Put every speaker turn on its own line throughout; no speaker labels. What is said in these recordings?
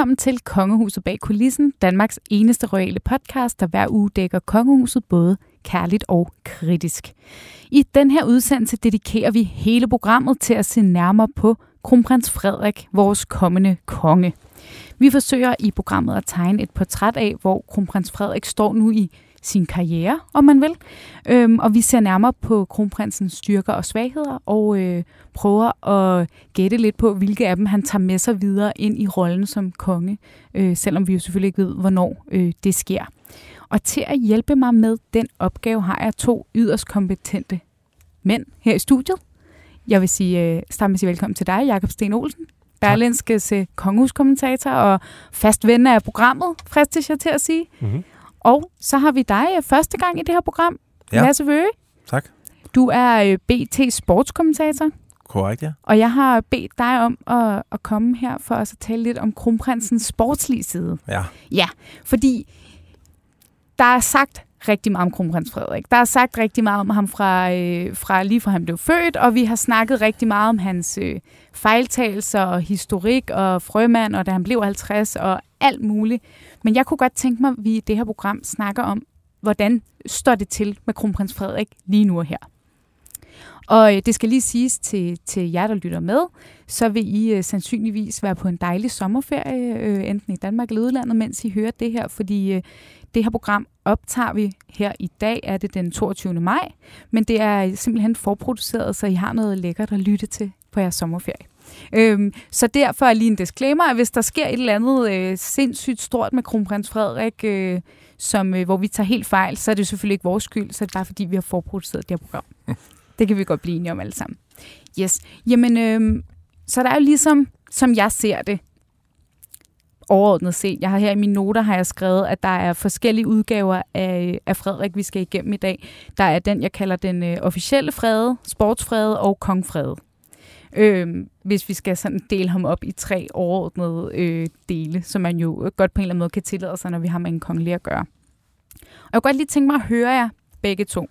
Velkommen til Kongehuset bag kulissen, Danmarks eneste royale podcast, der hver uge dækker kongehuset både kærligt og kritisk. I den her udsendelse dedikerer vi hele programmet til at se nærmere på kronprins Frederik, vores kommende konge. Vi forsøger i programmet at tegne et portræt af, hvor kronprins Frederik står nu i sin karriere, om man vil. Øhm, og vi ser nærmere på kronprinsens styrker og svagheder, og øh, prøver at gætte lidt på, hvilke af dem han tager med sig videre ind i rollen som konge, øh, selvom vi jo selvfølgelig ikke ved, hvornår øh, det sker. Og til at hjælpe mig med den opgave, har jeg to yderst kompetente mænd her i studiet. Jeg vil sige, øh, starte med at sige velkommen til dig, Jakob Sten Olsen. Berlinskes øh, kongehuskommentator og fast ven af programmet, fristes jeg til at sige. Mm-hmm. Og så har vi dig øh, første gang i det her program, ja. Lasse Vøge.
Tak.
Du er øh, BT sportskommentator.
Korrekt, ja.
Og jeg har bedt dig om at, at komme her for os at tale lidt om kronprinsens sportslige side.
Ja.
Ja, fordi der er sagt rigtig meget om kronprins Frederik. Der er sagt rigtig meget om ham fra, øh, fra lige fra han blev født, og vi har snakket rigtig meget om hans øh, fejltagelser og historik og frømand, og da han blev 50 og alt muligt. Men jeg kunne godt tænke mig, at vi i det her program snakker om, hvordan står det til med kronprins Frederik lige nu og her. Og øh, det skal lige siges til, til jer, der lytter med, så vil I øh, sandsynligvis være på en dejlig sommerferie, øh, enten i Danmark eller udlandet, mens I hører det her, fordi øh, det her program optager vi her i dag, er det den 22. maj, men det er simpelthen forproduceret, så I har noget lækkert at lytte til på jeres sommerferie. Øhm, så derfor er lige en disclaimer, at hvis der sker et eller andet øh, sindssygt stort med kronprins Frederik, øh, som, øh, hvor vi tager helt fejl, så er det selvfølgelig ikke vores skyld, så er det bare fordi, vi har forproduceret det her program. Det kan vi godt blive enige om alle sammen. Yes. Jamen, øh, så der er jo ligesom, som jeg ser det, overordnet set. Jeg har her i mine noter har jeg skrevet, at der er forskellige udgaver af, af Frederik, vi skal igennem i dag. Der er den, jeg kalder den øh, officielle frede, sportsfrede og kongfrede. Øh, hvis vi skal sådan dele ham op i tre overordnede øh, dele, som man jo godt på en eller anden måde kan tillade sig, når vi har med en kongelig at gøre. Og jeg kunne godt lige tænke mig at høre jer begge to.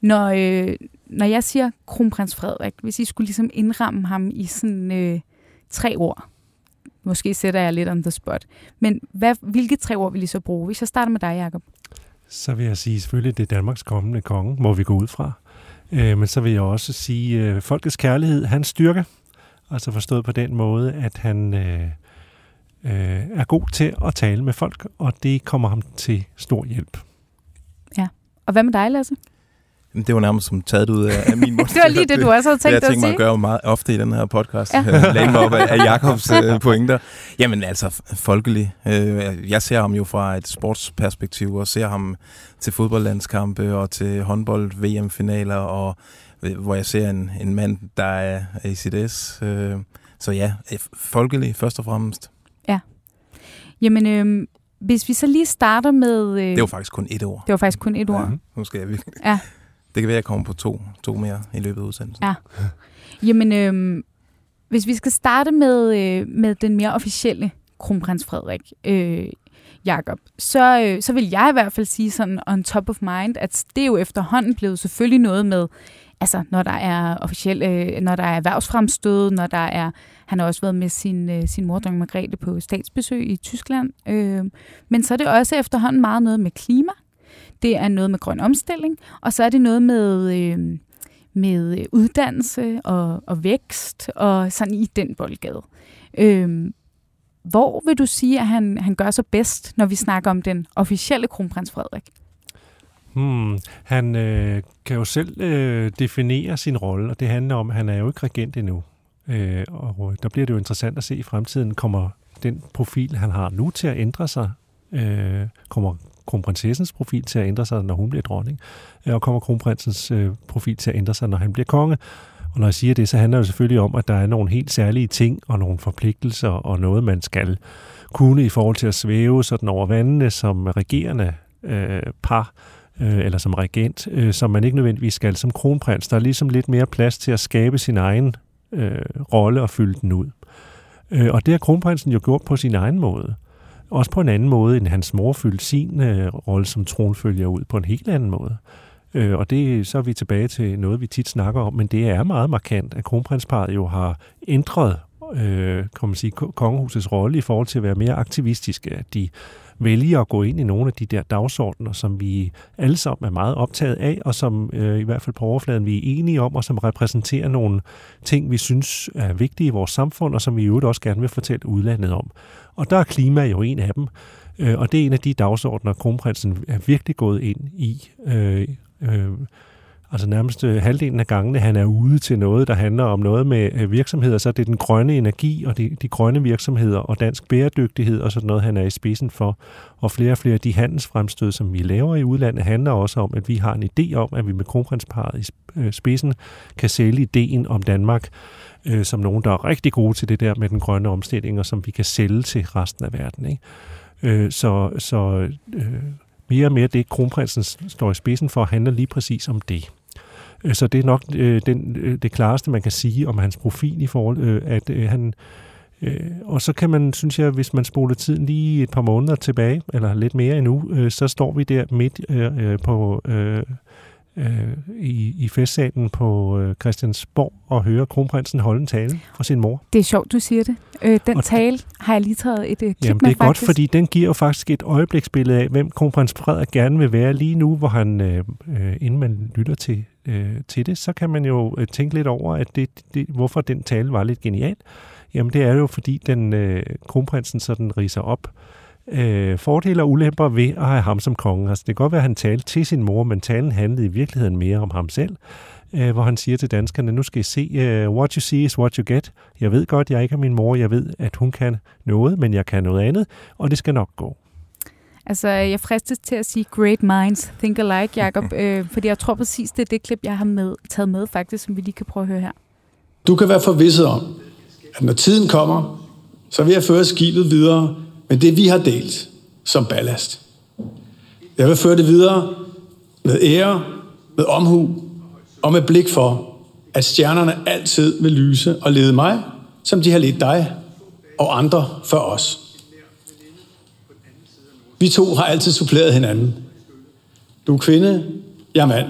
Når, øh, når jeg siger kronprins Frederik, hvis I skulle ligesom indramme ham i sådan øh, tre ord, måske sætter jeg lidt on the spot, men hvad, hvilke tre ord vil I så bruge? Hvis jeg starter med dig, Jacob.
Så vil jeg sige selvfølgelig, det er Danmarks kommende konge, må vi gå ud fra. Øh, men så vil jeg også sige øh, folkets kærlighed, hans styrke. Altså forstået på den måde, at han øh, øh, er god til at tale med folk, og det kommer ham til stor hjælp.
Ja. Og hvad med dig, Lasse?
Det var nærmest som taget ud af, min mund.
det var lige det, du også havde tænkt
dig at sige. Det jeg mig at gøre meget ofte i den her podcast. Ja. Læne mig op af, af Jakobs øh, pointer. Jamen altså, folkelig. Øh, jeg ser ham jo fra et sportsperspektiv, og ser ham til fodboldlandskampe og til håndbold-VM-finaler, og øh, hvor jeg ser en, en mand, der er i sit S. Så ja, folkelig først og fremmest.
Ja. Jamen, øh, hvis vi så lige starter med... Øh,
det var faktisk kun et ord.
Det var faktisk kun et ord. Ja,
nu skal jeg virkelig... Ja. Det kan være, at jeg kommer på to, to mere i løbet af udsendelsen.
Ja. Jamen, øh, hvis vi skal starte med, øh, med den mere officielle kronprins Frederik, øh, Jakob, så, øh, så vil jeg i hvert fald sige sådan on top of mind, at det er jo efterhånden blevet selvfølgelig noget med, altså når der er officielle, øh, når der er erhvervsfremstød, når der er, han har også været med sin, øh, sin mor, dronning Margrethe, på statsbesøg i Tyskland, øh, men så er det også efterhånden meget noget med klima, det er noget med grøn omstilling, og så er det noget med, øh, med uddannelse og, og vækst, og sådan i den boldgade. Øh, hvor vil du sige, at han, han gør sig bedst, når vi snakker om den officielle kronprins Frederik?
Hmm, han øh, kan jo selv øh, definere sin rolle, og det handler om, at han er jo ikke regent endnu. Øh, og øh, der bliver det jo interessant at se i fremtiden, kommer den profil, han har nu til at ændre sig? Øh, kommer kronprinsessens profil til at ændre sig, når hun bliver dronning, øh, og kommer kronprinsens øh, profil til at ændre sig, når han bliver konge. Og når jeg siger det, så handler det selvfølgelig om, at der er nogle helt særlige ting og nogle forpligtelser og noget, man skal kunne i forhold til at svæve sådan over vandene som regerende øh, par øh, eller som regent, øh, som man ikke nødvendigvis skal som kronprins. Der er ligesom lidt mere plads til at skabe sin egen øh, rolle og fylde den ud. Øh, og det har kronprinsen jo gjort på sin egen måde. Også på en anden måde, end hans mor fyldte sin øh, rolle som tronfølger ud på en helt anden måde. Øh, og det så er vi tilbage til noget, vi tit snakker om, men det er meget markant, at kronprinsparet jo har ændret øh, kan man sige, kongehusets rolle i forhold til at være mere aktivistiske, at de vælge at gå ind i nogle af de der dagsordner, som vi alle sammen er meget optaget af, og som øh, i hvert fald på overfladen vi er enige om, og som repræsenterer nogle ting, vi synes er vigtige i vores samfund, og som vi i øvrigt også gerne vil fortælle udlandet om. Og der er klima jo en af dem, øh, og det er en af de dagsordner, kronprinsen er virkelig gået ind i. Øh, øh, Altså nærmest øh, halvdelen af gangene, han er ude til noget, der handler om noget med øh, virksomheder, så det er den grønne energi og de, de grønne virksomheder og dansk bæredygtighed og sådan noget, han er i spidsen for. Og flere og flere af de handelsfremstød, som vi laver i udlandet, handler også om, at vi har en idé om, at vi med kronprinsparet i øh, spidsen kan sælge ideen om Danmark øh, som nogen, der er rigtig gode til det der med den grønne omstilling, og som vi kan sælge til resten af verden. Ikke? Øh, så så øh, mere og mere det, kronprinsen står i spidsen for, handler lige præcis om det. Så det er nok øh, den, øh, det klareste, man kan sige om hans profil i forhold, øh, at øh, han... Øh, og så kan man, synes jeg, hvis man spoler tiden lige et par måneder tilbage, eller lidt mere endnu, øh, så står vi der midt øh, øh på... Øh, øh, i, i festsalen på øh, Christiansborg og høre kronprinsen holde en tale for sin mor.
Det er sjovt, du siger det. Øh, den og tale har jeg lige taget et øh, klip
jamen,
med,
det er faktisk. godt, fordi den giver jo faktisk et øjebliksbillede af, hvem kronprins Frederik gerne vil være lige nu, hvor han, øh, øh, inden man lytter til, øh, til det, så kan man jo øh, tænke lidt over, at det, det, hvorfor den tale var lidt genial. Jamen, det er jo, fordi den øh, kronprinsen sådan riser op øh, fordele og ulemper ved at have ham som konge. Altså, det kan godt være, at han talte til sin mor, men talen handlede i virkeligheden mere om ham selv, øh, hvor han siger til danskerne, nu skal I se, uh, what you see is what you get. Jeg ved godt, jeg ikke er min mor, jeg ved, at hun kan noget, men jeg kan noget andet, og det skal nok gå.
Altså, jeg fristes til at sige great minds think alike, Jacob, øh, fordi jeg tror præcis, det er det klip, jeg har med, taget med faktisk, som vi lige kan prøve at høre her.
Du kan være forvisset om, at når tiden kommer, så vil jeg føre skibet videre men det vi har delt som ballast. Jeg vil føre det videre med ære, med omhu og med blik for, at stjernerne altid vil lyse og lede mig, som de har ledt dig og andre før os. Vi to har altid suppleret hinanden. Du er kvinde, jeg er mand.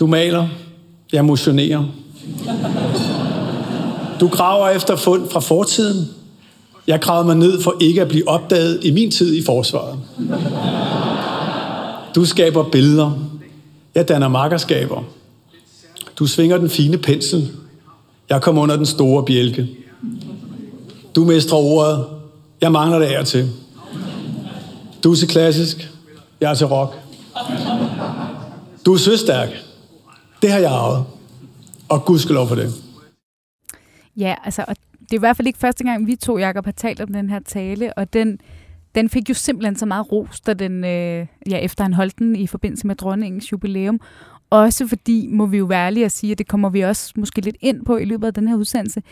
Du maler, jeg motionerer. Du graver efter fund fra fortiden, jeg gravede mig ned for ikke at blive opdaget i min tid i forsvaret. Du skaber billeder. Jeg danner makkerskaber. Du svinger den fine pensel. Jeg kommer under den store bjælke. Du mestrer ordet. Jeg mangler det af til. Du er til klassisk. Jeg er til rock. Du er søstærk. Det har jeg arvet. Og Gud skal lov for det.
Ja, altså, og det er i hvert fald ikke første gang, vi to, Jacob, har talt om den her tale, og den, den fik jo simpelthen så meget ros, da den, øh, ja, efter han holdt den i forbindelse med dronningens jubilæum. Også fordi, må vi jo være ærlige at sige, at det kommer vi også måske lidt ind på i løbet af den her udsendelse,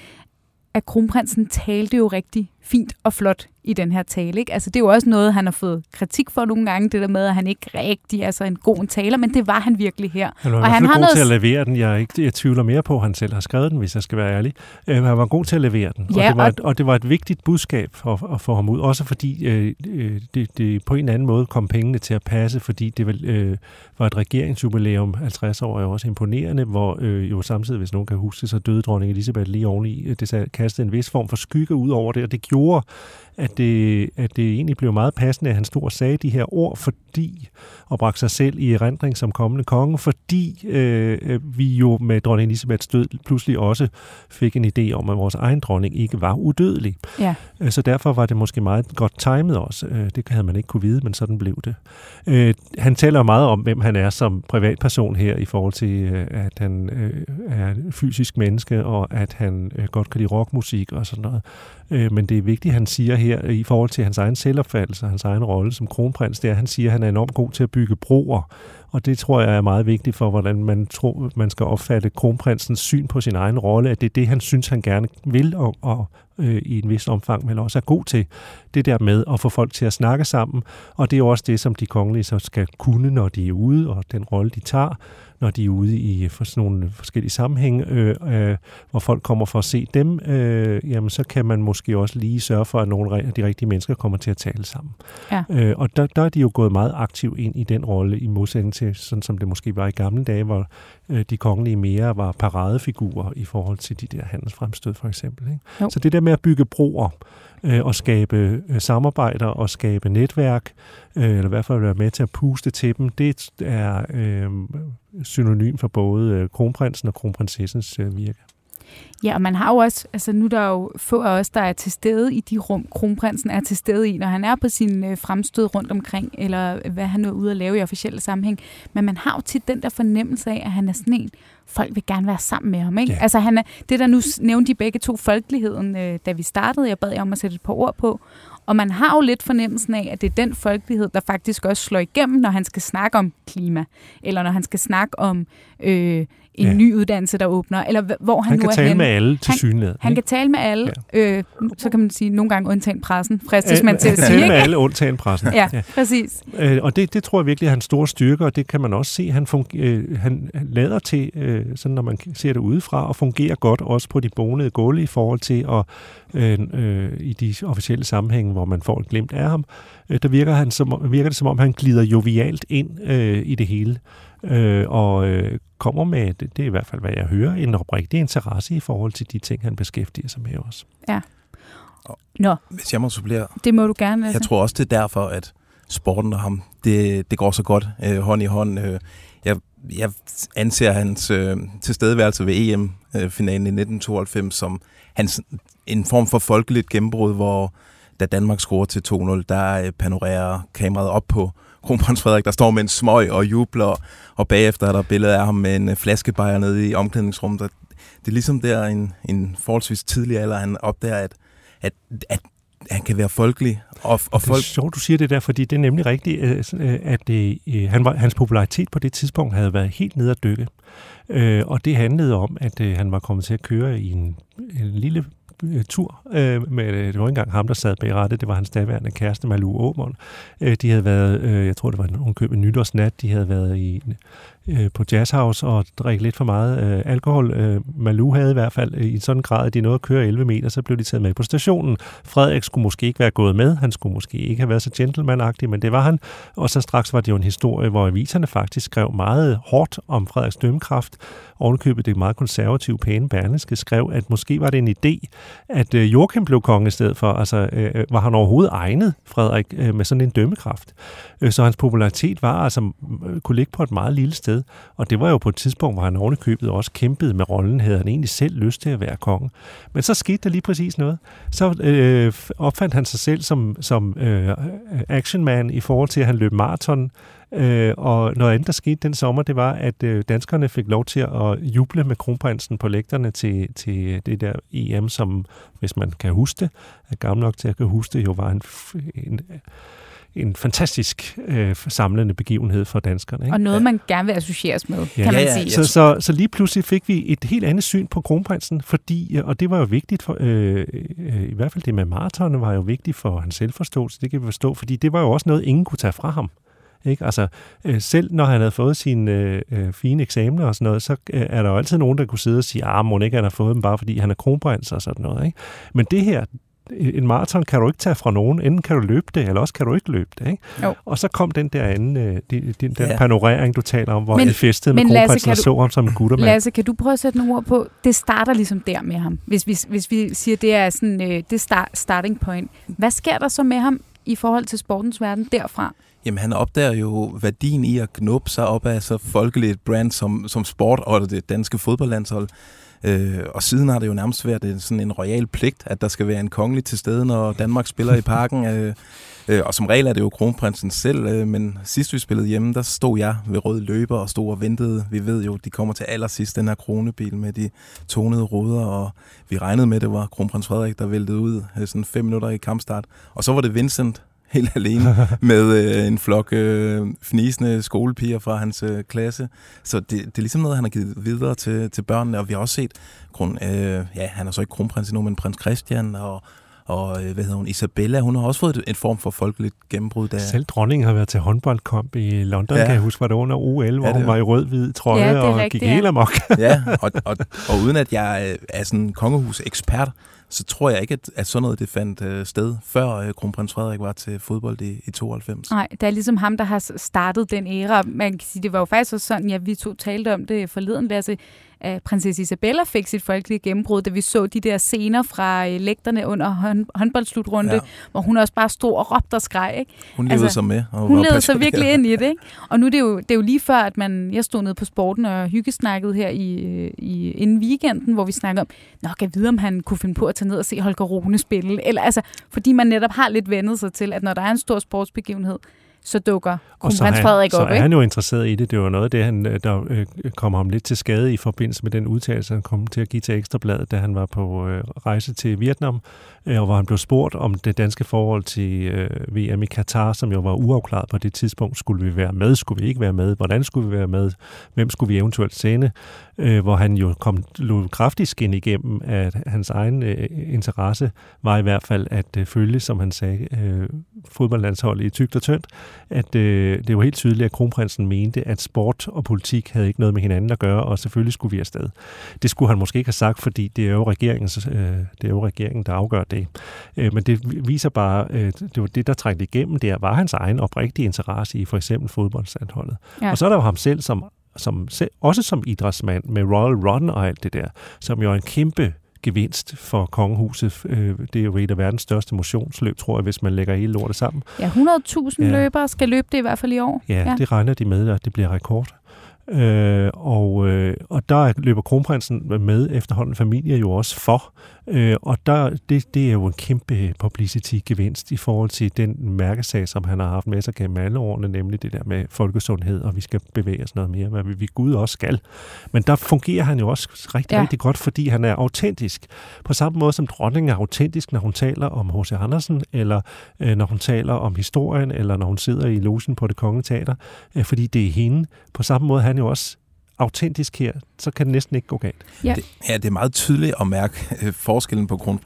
at kronprinsen talte jo rigtig fint og flot i den her tale. Ikke? Altså, det er jo også noget, han har fået kritik for nogle gange, det der med, at han ikke rigtig er så en god taler, men det var han virkelig her.
Han var og han har god noget... til at levere den. Jeg, ikke, jeg tvivler mere på, at han selv har skrevet den, hvis jeg skal være ærlig. Uh, han var god til at levere den, ja, og, det var og... Et, og det var et vigtigt budskab for, at få ham ud, også fordi uh, det, det på en eller anden måde kom pengene til at passe, fordi det vel, uh, var et regeringsjubilæum, 50 år er også imponerende, hvor uh, jo samtidig, hvis nogen kan huske så døde dronning Elisabeth lige oveni. Det kastede en vis form for skygge ud over det, og det gjorde, at det, at det egentlig blev meget passende, at han stod og sagde de her ord, for fordi, og bragte sig selv i erindring som kommende konge, fordi øh, vi jo med dronning Elisabeths død pludselig også fik en idé om, at vores egen dronning ikke var udødelig. Ja. Øh, så derfor var det måske meget godt timet også. Øh, det havde man ikke kunne vide, men sådan blev det. Øh, han taler meget om, hvem han er som privatperson her, i forhold til, at han er fysisk menneske, og at han godt kan lide rockmusik og sådan noget. Men det er vigtigt, han siger her i forhold til hans egen selvopfattelse, hans egen rolle som kronprins, det er, at han siger, at han er enormt god til at bygge broer. Og det tror jeg er meget vigtigt for, hvordan man tror, man skal opfatte kronprinsens syn på sin egen rolle, at det er det, han synes, han gerne vil, og, og øh, i en vis omfang vel også er god til. Det der med at få folk til at snakke sammen, og det er også det, som de kongelige så skal kunne, når de er ude, og den rolle, de tager når de er ude i for sådan nogle forskellige sammenhænge, øh, øh, hvor folk kommer for at se dem, øh, jamen så kan man måske også lige sørge for, at nogle af de rigtige mennesker kommer til at tale sammen. Ja. Øh, og der, der er de jo gået meget aktivt ind i den rolle, i modsætning til, sådan som det måske var i gamle dage, hvor øh, de kongelige mere var paradefigurer i forhold til de der handelsfremstød for eksempel. Ikke? Så det der med at bygge broer øh, og skabe øh, samarbejder og skabe netværk, øh, eller i hvert fald være med til at puste til dem, det er øh, synonym for både øh, kronprinsen og kronprinsessens øh, virke.
Ja, og man har jo også, altså nu er der jo få af os, der er til stede i de rum, kronprinsen er til stede i, når han er på sin øh, fremstød rundt omkring, eller hvad han er ude at lave i officielle sammenhæng. Men man har jo tit den der fornemmelse af, at han er sådan en, folk vil gerne være sammen med ham. Ikke? Ja. Altså han er, det der nu nævnte de begge to folkeligheden, øh, da vi startede, jeg bad jer om at sætte et par ord på, og man har jo lidt fornemmelsen af, at det er den folkelighed, der faktisk også slår igennem, når han skal snakke om klima, eller når han skal snakke om øh, en ja. ny uddannelse, der åbner, eller hvor han,
han
nu er
kan tale med alle til synligheden.
Han, han kan tale med alle, ja. øh, så kan man sige, nogle gange undtagen pressen, fristes man til at sige.
tale med alle, undtagen pressen.
ja, ja, præcis.
Øh, og det, det tror jeg virkelig er hans store styrke, og det kan man også se, han, funger, øh, han lader til, øh, sådan når man ser det udefra, og fungerer godt også på de bonede gulve i forhold til at øh, øh, i de officielle sammenhænge, hvor man får et glimt af ham, øh, der virker, han som, virker det som om, han glider jovialt ind øh, i det hele øh, og øh, kommer med, det, det er i hvert fald, hvad jeg hører, en oprigtig interesse i forhold til de ting, han beskæftiger sig med også.
Ja. Nå.
Hvis jeg må supplere.
Det må du gerne.
Altså. Jeg tror også, det er derfor, at sporten og ham, det, det går så godt øh, hånd i hånd. Øh, jeg, jeg anser hans øh, tilstedeværelse ved EM-finalen i 1992 som hans, en form for folkeligt gennembrud, hvor da Danmark scorer til 2-0, der øh, panorerer kameraet op på kronprins Frederik, der står med en smøg og jubler, og bagefter er der billede af ham med en øh, flaskebajer nede i omklædningsrummet. Det er ligesom der en, en forholdsvis tidlig alder, han opdager, at, at, at han kan være folkelig. Og, og
det er folk... sjovt, du siger det der, fordi det er nemlig rigtigt, øh, at det, han var, hans popularitet på det tidspunkt havde været helt nede at dykke. Og det handlede om, at han var kommet til at køre i en, en lille øh, tur. Øh, med, øh, det var ikke engang ham, der sad bag rettet. Det var hans daværende kæreste, Malu Aumund. Øh, de havde været, øh, jeg tror det var en køb nytårsnat, de havde været i øh, på Jazzhouse og drikke lidt for meget øh, alkohol. Øh, Malu havde i hvert fald øh, i sådan grad, at de nåede at køre 11 meter, så blev de taget med på stationen. Frederik skulle måske ikke være gået med, han skulle måske ikke have været så gentlemanagtig, men det var han. Og så straks var det jo en historie, hvor aviserne faktisk skrev meget hårdt om Frederiks dømmekraft. Ovenkøbet det meget konservative pæne Berneske skrev, at måske var det en idé, at øh, Joachim blev konge i stedet for. Altså, øh, øh, var han overhovedet egnet, Frederik, øh, med sådan en dømmekraft? Øh, så hans popularitet var altså, øh, kunne ligge på et meget lille sted sted. Og det var jo på et tidspunkt, hvor han ovenikøbet også kæmpede med rollen, havde han egentlig selv lyst til at være konge. Men så skete der lige præcis noget. Så øh, opfandt han sig selv som, som øh, actionman i forhold til, at han løb maraton. Øh, og noget andet, der skete den sommer, det var, at øh, danskerne fik lov til at juble med kronprinsen på lægterne til, til det der EM, som, hvis man kan huske det, er gammel nok til at kan huske det, jo var en, en en fantastisk øh, samlende begivenhed for danskerne. Ikke?
Og noget, man gerne vil associeres med, ja. kan man sige.
Så, så, så lige pludselig fik vi et helt andet syn på kronprinsen, fordi, og det var jo vigtigt for, øh, øh, i hvert fald det med maratonerne var jo vigtigt for hans selvforståelse, det kan vi forstå, fordi det var jo også noget, ingen kunne tage fra ham. Ikke? Altså, øh, selv når han havde fået sine øh, øh, fine eksamener og sådan noget, så øh, er der jo altid nogen, der kunne sidde og sige, ah, må ikke han har fået dem bare fordi han er kronprins og sådan noget. Ikke? Men det her, en maraton kan du ikke tage fra nogen. Enten kan du løbe det, eller også kan du ikke løbe det. Ikke?
Jo.
Og så kom den der anden, øh, den, den ja. panorering, du taler om, hvor men, jeg festede med kronprinsen og så ham som en guttermand.
Lasse, kan du prøve at sætte nogle ord på? Det starter ligesom der med ham. Hvis vi, hvis vi siger, det er sådan øh, det start, starting point. Hvad sker der så med ham i forhold til sportens verden derfra?
Jamen, han opdager jo værdien i at knuppe sig op af så folkeligt brand som, som sport og det danske fodboldlandshold. Øh, og siden har det jo nærmest været sådan en royal pligt, at der skal være en kongelig til stede, når Danmark spiller i parken. Øh, øh, og som regel er det jo kronprinsen selv, øh, men sidst vi spillede hjemme, der stod jeg ved rød løber og stod og ventede. Vi ved jo, de kommer til allersidst, den her kronebil med de tonede ruder, og vi regnede med, at det var kronprins Frederik, der væltede ud øh, sådan fem minutter i kampstart. Og så var det Vincent, helt alene med øh, en flok øh, fnisende skolepiger fra hans øh, klasse. Så det, det er ligesom noget, han har givet videre til, til børnene, og vi har også set, kron, øh, ja, han er så ikke kronprins endnu, men prins Christian og og øh, hvad hedder hun, Isabella, hun har også fået en form for folkeligt gennembrud. Der.
Selv dronningen har været til håndboldkamp i London, ja. kan jeg huske, var det under OL, hvor ja, hun var i rød-hvid trøje ja, og rigtigt, gik ja. helt amok.
ja, og, og, og uden at jeg er sådan kongehus-ekspert, så tror jeg ikke, at, at sådan noget det fandt øh, sted, før øh, kronprins Frederik var til fodbold i, i 92.
Nej, det er ligesom ham, der har startet den æra. Man kan sige, det var jo faktisk også sådan, ja, vi to talte om det forleden, Lasse, at prinsesse Isabella fik sit folkelige gennembrud, da vi så de der scener fra øh, lægterne under hånd, håndboldslutrunde, ja. hvor hun også bare stod og råbte og skreg. Ikke?
Hun levede altså, sig med.
Og hun levede sig virkelig ind i det. Ikke? Og nu det er jo, det er jo lige før, at man, jeg stod nede på sporten og hyggesnakkede her i, i, inden weekenden, hvor vi snakkede om, nå, kan jeg vide, om han kunne finde på at tage ned og se Holger Rune spille. Eller, altså, fordi man netop har lidt vendet sig til, at når der er en stor sportsbegivenhed, så dukker kronprins Frederik op.
Så er han jo interesseret i det. Det var noget af det, han, øh, der øh, kom ham lidt til skade i forbindelse med den udtalelse, han kom til at give til Ekstrabladet, da han var på øh, rejse til Vietnam, øh, og hvor han blev spurgt om det danske forhold til øh, VM i Katar, som jo var uafklaret på det tidspunkt. Skulle vi være med? Skulle vi ikke være med? Hvordan skulle vi være med? Hvem skulle vi eventuelt sende? Øh, hvor han jo kom kraftigt skin igennem, at hans egen øh, interesse var i hvert fald at øh, følge, som han sagde, øh, fodboldlandsholdet i tygt og tyndt, at øh, det var helt tydeligt, at kronprinsen mente, at sport og politik havde ikke noget med hinanden at gøre, og selvfølgelig skulle vi afsted. Det skulle han måske ikke have sagt, fordi det er jo, regeringens, øh, det er jo regeringen, der afgør det. Øh, men det viser bare, øh, det var det, der trængte igennem, det var hans egen oprigtige interesse i for eksempel fodboldsandholdet. Ja. Og så er der jo ham selv, som som, også som idrætsmand med Royal Run og alt det der, som jo er en kæmpe gevinst for kongehuset. Øh, det er jo et af verdens største motionsløb, tror jeg, hvis man lægger hele lortet sammen.
Ja, 100.000 ja. løbere skal løbe det i hvert fald i år.
Ja, ja, det regner de med, at det bliver rekord. Øh, og, øh, og der løber kronprinsen med efterhånden familie jo også for. Øh, og der, det, det er jo en kæmpe publicity-gevinst i forhold til den mærkesag, som han har haft med sig gennem alle årene, nemlig det der med folkesundhed, og vi skal bevæge os noget mere, hvad vi, vi Gud også skal. Men der fungerer han jo også rigtig, ja. rigtig godt, fordi han er autentisk. På samme måde som dronningen er autentisk, når hun taler om H.C. Andersen, eller øh, når hun taler om historien, eller når hun sidder i logen på det kongelige teater, øh, fordi det er hende. På samme måde han jo også autentisk her, så kan det næsten ikke gå galt.
Ja, det, ja, det er meget tydeligt at mærke øh, forskellen på kron,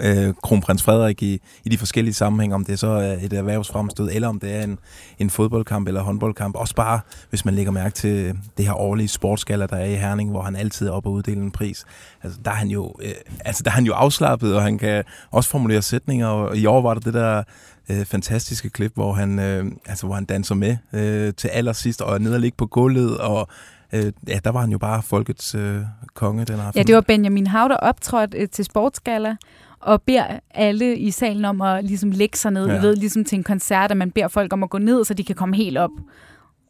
øh, kronprins Frederik i, i de forskellige sammenhænge, om det så er et erhvervsfremstød, eller om det er en, en fodboldkamp eller håndboldkamp. Også bare, hvis man lægger mærke til det her årlige sportsgaller, der er i Herning, hvor han altid er oppe og uddele en pris. Altså, der er han jo, øh, altså, der er han jo afslappet, og han kan også formulere sætninger, og i år var der det der øh, fantastiske klip, hvor han, øh, altså, hvor han danser med øh, til allersidst, og er nede og ligge på gulvet, og øh, ja, der var han jo bare folkets øh, konge den aften.
Ja, det var Benjamin Hav, der optrådte øh, til Sportsgala, og beder alle i salen om at ligesom lægge sig ned. Ja. I ved, ligesom til en koncert, at man beder folk om at gå ned, så de kan komme helt op.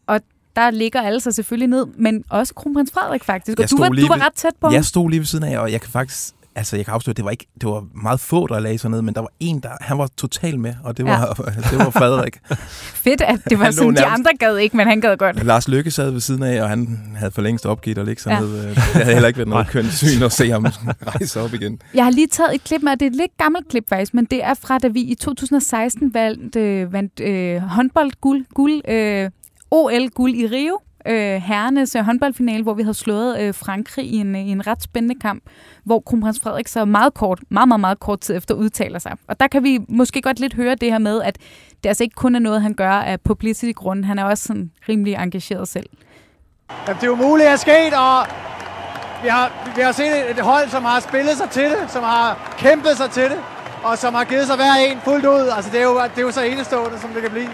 Og der ligger alle sig selvfølgelig ned, men også kronprins Frederik faktisk. Og du var, du var ret tæt på
Jeg stod lige ved siden af, og jeg kan faktisk altså jeg kan afsløre, det var ikke, det var meget få, der lagde sig ned, men der var en, der, han var totalt med, og det var, ja. det var Frederik.
Fedt, at det var sådan, de andre gad ikke, men han gad godt.
Lars Lykke sad ved siden af, og han havde for længst opgivet at ligge sig ja. ned. Det havde heller ikke været noget kønt syn at se ham rejse op igen.
Jeg har lige taget et klip med, det er et lidt gammelt klip faktisk, men det er fra, da vi i 2016 vandt, øh, vandt øh, håndboldguld, guld, øh, OL-guld i Rio øh, herrenes øh, håndboldfinale, hvor vi havde slået øh, Frankrig i en, øh, i en ret spændende kamp, hvor kronprins Frederik så meget kort, meget, meget, meget kort tid efter udtaler sig. Og der kan vi måske godt lidt høre det her med, at det altså ikke kun er noget, han gør af publicity-grunden. Han er også sådan rimelig engageret selv.
Jamen, det er umuligt at ske, og vi har, vi har set et hold, som har spillet sig til det, som har kæmpet sig til det, og som har givet sig hver en fuldt ud. Altså, det er jo, det er jo så enestående, som det kan blive.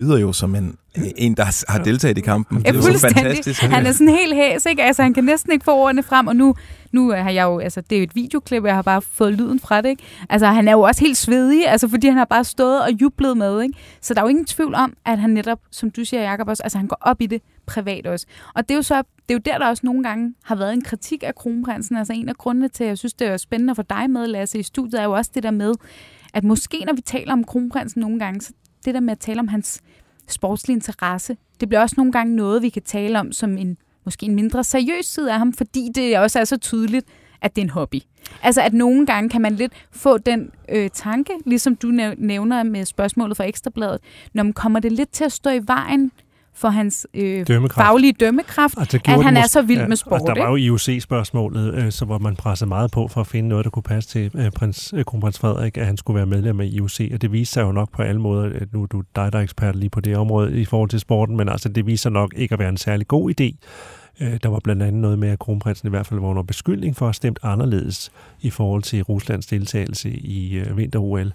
Lyder jo som en, en der har deltaget i kampen. Det er jo fantastisk.
Han er sådan helt hæs, ikke? Altså, han kan næsten ikke få ordene frem, og nu, nu har jeg jo, altså, det er jo et videoklip, jeg har bare fået lyden fra det, ikke? Altså, han er jo også helt svedig, altså, fordi han har bare stået og jublet med, ikke? Så der er jo ingen tvivl om, at han netop, som du siger, Jacob, også, altså, han går op i det privat også. Og det er jo så, det er jo der, der også nogle gange har været en kritik af kronprinsen. Altså, en af grundene til, at jeg synes, det er spændende for dig med, Lasse, i studiet, er jo også det der med, at måske når vi taler om kronprinsen nogle gange, så det der med at tale om hans sportslige interesse, det bliver også nogle gange noget, vi kan tale om som en måske en mindre seriøs side af ham, fordi det også er så tydeligt, at det er en hobby. Altså at nogle gange kan man lidt få den øh, tanke, ligesom du nævner med spørgsmålet fra Ekstrabladet, når man kommer det lidt til at stå i vejen for hans øh, dømmekraft. faglige dømmekraft, at han er så vild ja, med sport.
Og der var jo IOC-spørgsmålet, øh, så hvor man pressede meget på for at finde noget, der kunne passe til øh, prins, øh, kronprins Frederik, at han skulle være medlem af IOC, og det viste sig jo nok på alle måder, at nu er du dig, der er ekspert lige på det område i forhold til sporten, men altså det viser nok ikke at være en særlig god idé Øh, der var blandt andet noget med, at kronprinsen i hvert fald var under beskyldning for at have stemt anderledes i forhold til Ruslands deltagelse i øh, vinter-OL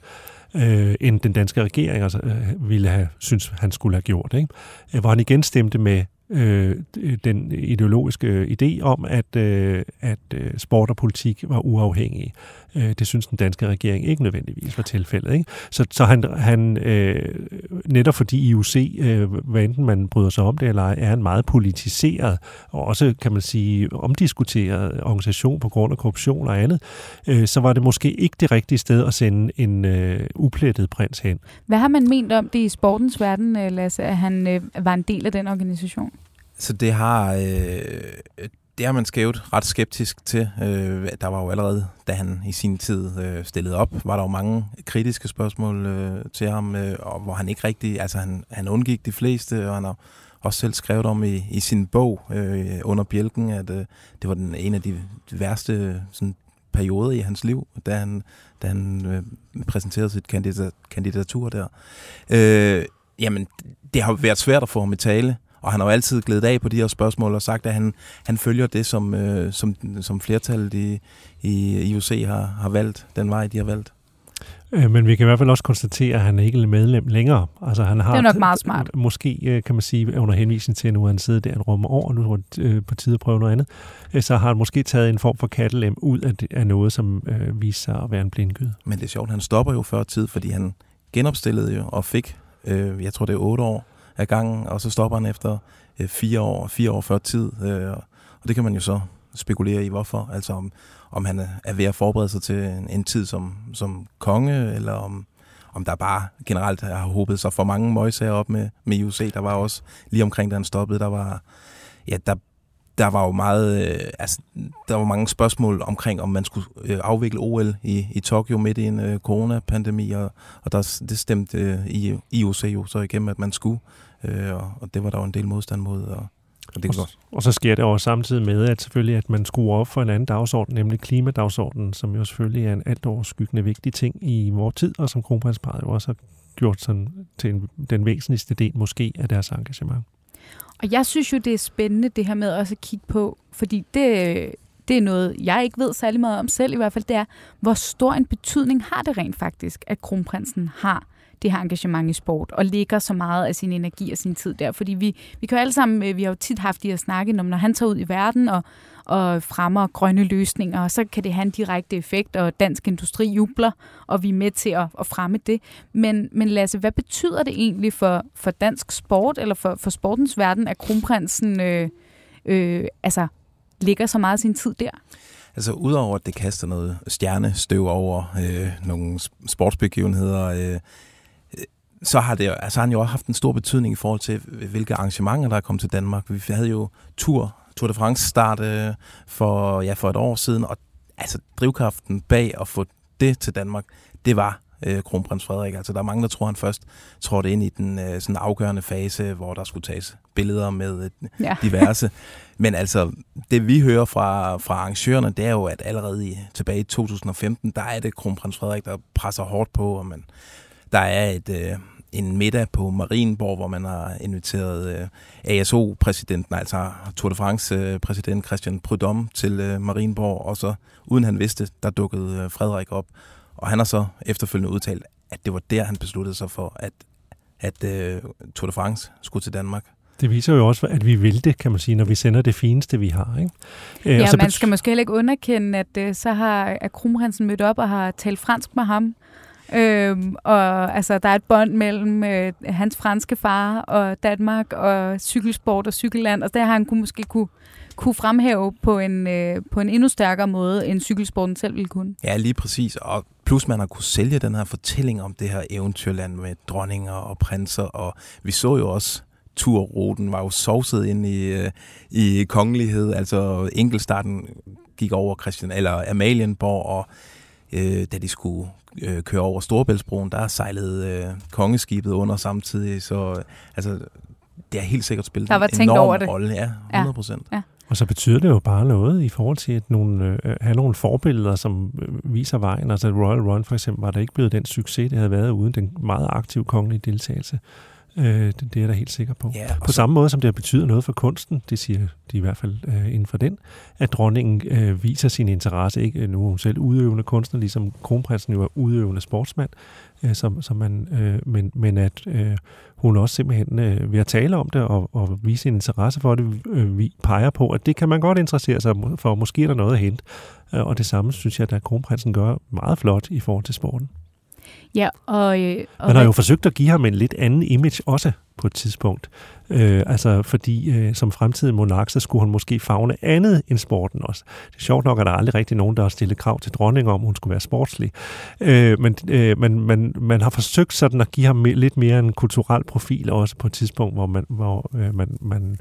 øh, end den danske regering altså, øh, ville have synes han skulle have gjort. Ikke? Øh, hvor han igen stemte med øh, den ideologiske øh, idé om, at, øh, at øh, sport og politik var uafhængige. Øh, det synes den danske regering ikke nødvendigvis var tilfældet. Ikke? Så, så han, han øh, netop fordi IOC, øh, hvad enten man bryder sig om det eller ej, er en meget politiseret og også, kan man sige, omdiskuteret organisation på grund af korruption og andet, øh, så var det måske ikke det rigtige sted at sende en øh, uplettet prins hen.
Hvad har man ment om det i sportens verden, øh, Lasse, at han øh, var en del af den organisation?
Så det har, øh, det har man skævet ret skeptisk til. Øh, der var jo allerede, da han i sin tid øh, stillede op, var der jo mange kritiske spørgsmål øh, til ham, øh, og hvor han ikke rigtig, altså han, han undgik de fleste, og han har også selv skrevet om i, i sin bog øh, under bjælken, at øh, det var den en af de værste sådan, perioder i hans liv, da han, da han øh, præsenterede sit kandidat, kandidatur der. Øh, jamen, det har været svært at få ham i tale, og han har jo altid glædet af på de her spørgsmål og sagt, at han, han følger det, som, øh, som, som flertallet i, i IOC har, har valgt, den vej, de har valgt.
Øh, men vi kan i hvert fald også konstatere, at han ikke er medlem længere. Altså, han har
det er nok meget smart.
Måske øh, kan man sige, under henvisning til, at nu har han siddet der en rum over, og nu er det på tide at prøve noget andet, så har han måske taget en form for kattelem ud af, af noget, som øh, viser sig at være en blindgyde.
Men det er sjovt, han stopper jo før tid, fordi han genopstillede jo og fik, øh, jeg tror det er otte år, af gangen, og så stopper han efter øh, fire år, fire år før tid. Øh, og det kan man jo så spekulere i, hvorfor. Altså om, om han er ved at forberede sig til en, en tid som, som konge, eller om, om der bare generelt har håbet sig for mange møgsager op med, med IOC. Der var også lige omkring, da han stoppede, der var, ja, der der var jo meget, øh, altså, der var mange spørgsmål omkring, om man skulle øh, afvikle OL i, i Tokyo midt i en øh, coronapandemi, og, og der, det stemte øh, i, IOC jo så igennem, at man skulle, øh, og, og det var der jo en del modstand mod, og,
og, det og, og så sker det også samtidig med, at selvfølgelig, at man skruer op for en anden dagsorden, nemlig klimadagsordenen, som jo selvfølgelig er en alt overskyggende vigtig ting i vores tid, og som kronprinsparet jo også har gjort sådan til en, den væsentligste del måske af deres engagement.
Og jeg synes jo, det er spændende det her med også at kigge på, fordi det, det er noget, jeg ikke ved særlig meget om selv i hvert fald, det er, hvor stor en betydning har det rent faktisk, at kronprinsen har det her engagement i sport, og lægger så meget af sin energi og sin tid der. Fordi vi, vi kan jo alle sammen, øh, vi har jo tit haft de her snakke om, når han tager ud i verden og, og fremmer grønne løsninger, så kan det have en direkte effekt, og dansk industri jubler, og vi er med til at, at fremme det. Men, men Lasse, hvad betyder det egentlig for, for dansk sport, eller for, for sportens verden, at kronprinsen øh, øh, altså, lægger så meget af sin tid der?
Altså udover at det kaster noget stjernestøv over øh, nogle sportsbegivenheder, øh, så har, det, altså, han jo også haft en stor betydning i forhold til, hvilke arrangementer, der er kommet til Danmark. Vi havde jo Tour, Tour de France start øh, for, ja, for et år siden, og altså drivkraften bag at få det til Danmark, det var øh, kronprins Frederik. Altså der er mange, der tror, han først trådte ind i den øh, sådan afgørende fase, hvor der skulle tages billeder med øh, ja. diverse. Men altså, det vi hører fra, fra arrangørerne, det er jo, at allerede i, tilbage i 2015, der er det kronprins Frederik, der presser hårdt på, og man, der er et, øh, en middag på Marienborg, hvor man har inviteret øh, ASO-præsidenten, altså Tour de France-præsident Christian Prudhomme til øh, Marienborg, og så uden han vidste, der dukkede øh, Frederik op. Og han har så efterfølgende udtalt, at det var der, han besluttede sig for, at, at øh, Tour de France skulle til Danmark.
Det viser jo også, at vi vil det, kan man sige, når vi sender det fineste, vi har. Ikke?
Øh, ja, så man skal måske heller ikke underkende, at øh, så har at Krumrensen mødt op og har talt fransk med ham. Øhm, og altså, der er et bånd mellem øh, hans franske far og Danmark og cykelsport og cykelland, og der har han kunne måske kunne, kunne fremhæve på en, øh, på en endnu stærkere måde, end cykelsporten selv ville kunne.
Ja, lige præcis. Og plus man har kunne sælge den her fortælling om det her eventyrland med dronninger og prinser, og vi så jo også turruten var jo sovset ind i, øh, i kongelighed, altså enkelstarten gik over Christian, eller Amalienborg, og øh, da de skulle øh, køre over Storebæltsbroen, der sejlede øh, kongeskibet under samtidig, så øh, altså, det er helt sikkert spillet
der var en enorm over det.
rolle, ja, 100 procent. Ja. Ja.
Og så betyder det jo bare noget i forhold til at nogle, øh, have nogle forbilleder, som øh, viser vejen. Altså Royal Run for eksempel var der ikke blevet den succes, det havde været uden den meget aktive kongelige deltagelse. Øh, det, det er jeg da helt sikker på.
Ja,
på samme måde som det betyder noget for kunsten, det siger de i hvert fald øh, inden for den, at dronningen øh, viser sin interesse. Ikke nu er hun selv udøvende kunstner, ligesom kronprinsen jo er udøvende sportsmand, øh, som, som man, øh, men, men at øh, hun også simpelthen øh, ved at tale om det og, og vise sin interesse for det, øh, vi peger på, at det kan man godt interessere sig for. Måske er der noget at hente. Øh, og det samme synes jeg, at kronprinsen gør meget flot i forhold til sporten.
Ja, og, øh, og
Man har jo forsøgt at give ham en lidt anden image også på et tidspunkt. Øh, altså fordi øh, som fremtidig monark, så skulle han måske fagne andet end sporten også. Det er sjovt nok, at der er aldrig rigtig nogen, der har stillet krav til dronningen om, hun skulle være sportslig. Øh, men øh, man, man, man har forsøgt sådan at give ham lidt mere en kulturel profil også på et tidspunkt, hvor man, hvor, øh, man, man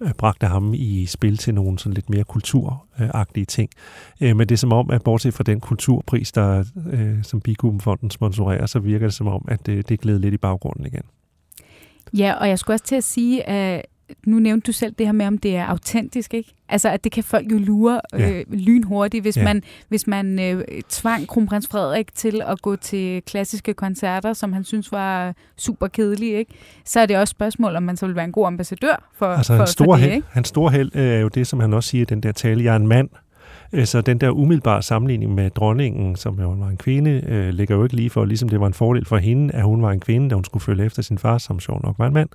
Øh, bragte ham i spil til nogle sådan lidt mere kulturagtige ting. Øh, men det er som om, at bortset fra den kulturpris, der, øh, som Bikubenfonden sponsorerer, så virker det som om, at det, det glæder lidt i baggrunden igen.
Ja, og jeg skulle også til at sige, at nu nævnte du selv det her med, om det er autentisk, ikke? Altså, at det kan folk jo lure øh, ja. lynhurtigt, hvis ja. man, hvis man øh, tvang kronprins Frederik til at gå til klassiske koncerter, som han synes var super kedelige, ikke? Så er det også spørgsmål, om man så vil være en god ambassadør for,
altså,
for,
hans store
for
det, ikke? Hans store held er jo det, som han også siger i den der tale, jeg er en mand, øh, så den der umiddelbare sammenligning med dronningen, som jo var en kvinde, øh, ligger jo ikke lige for, ligesom det var en fordel for hende, at hun var en kvinde, da hun skulle følge efter sin far, som sjov nok var en mand.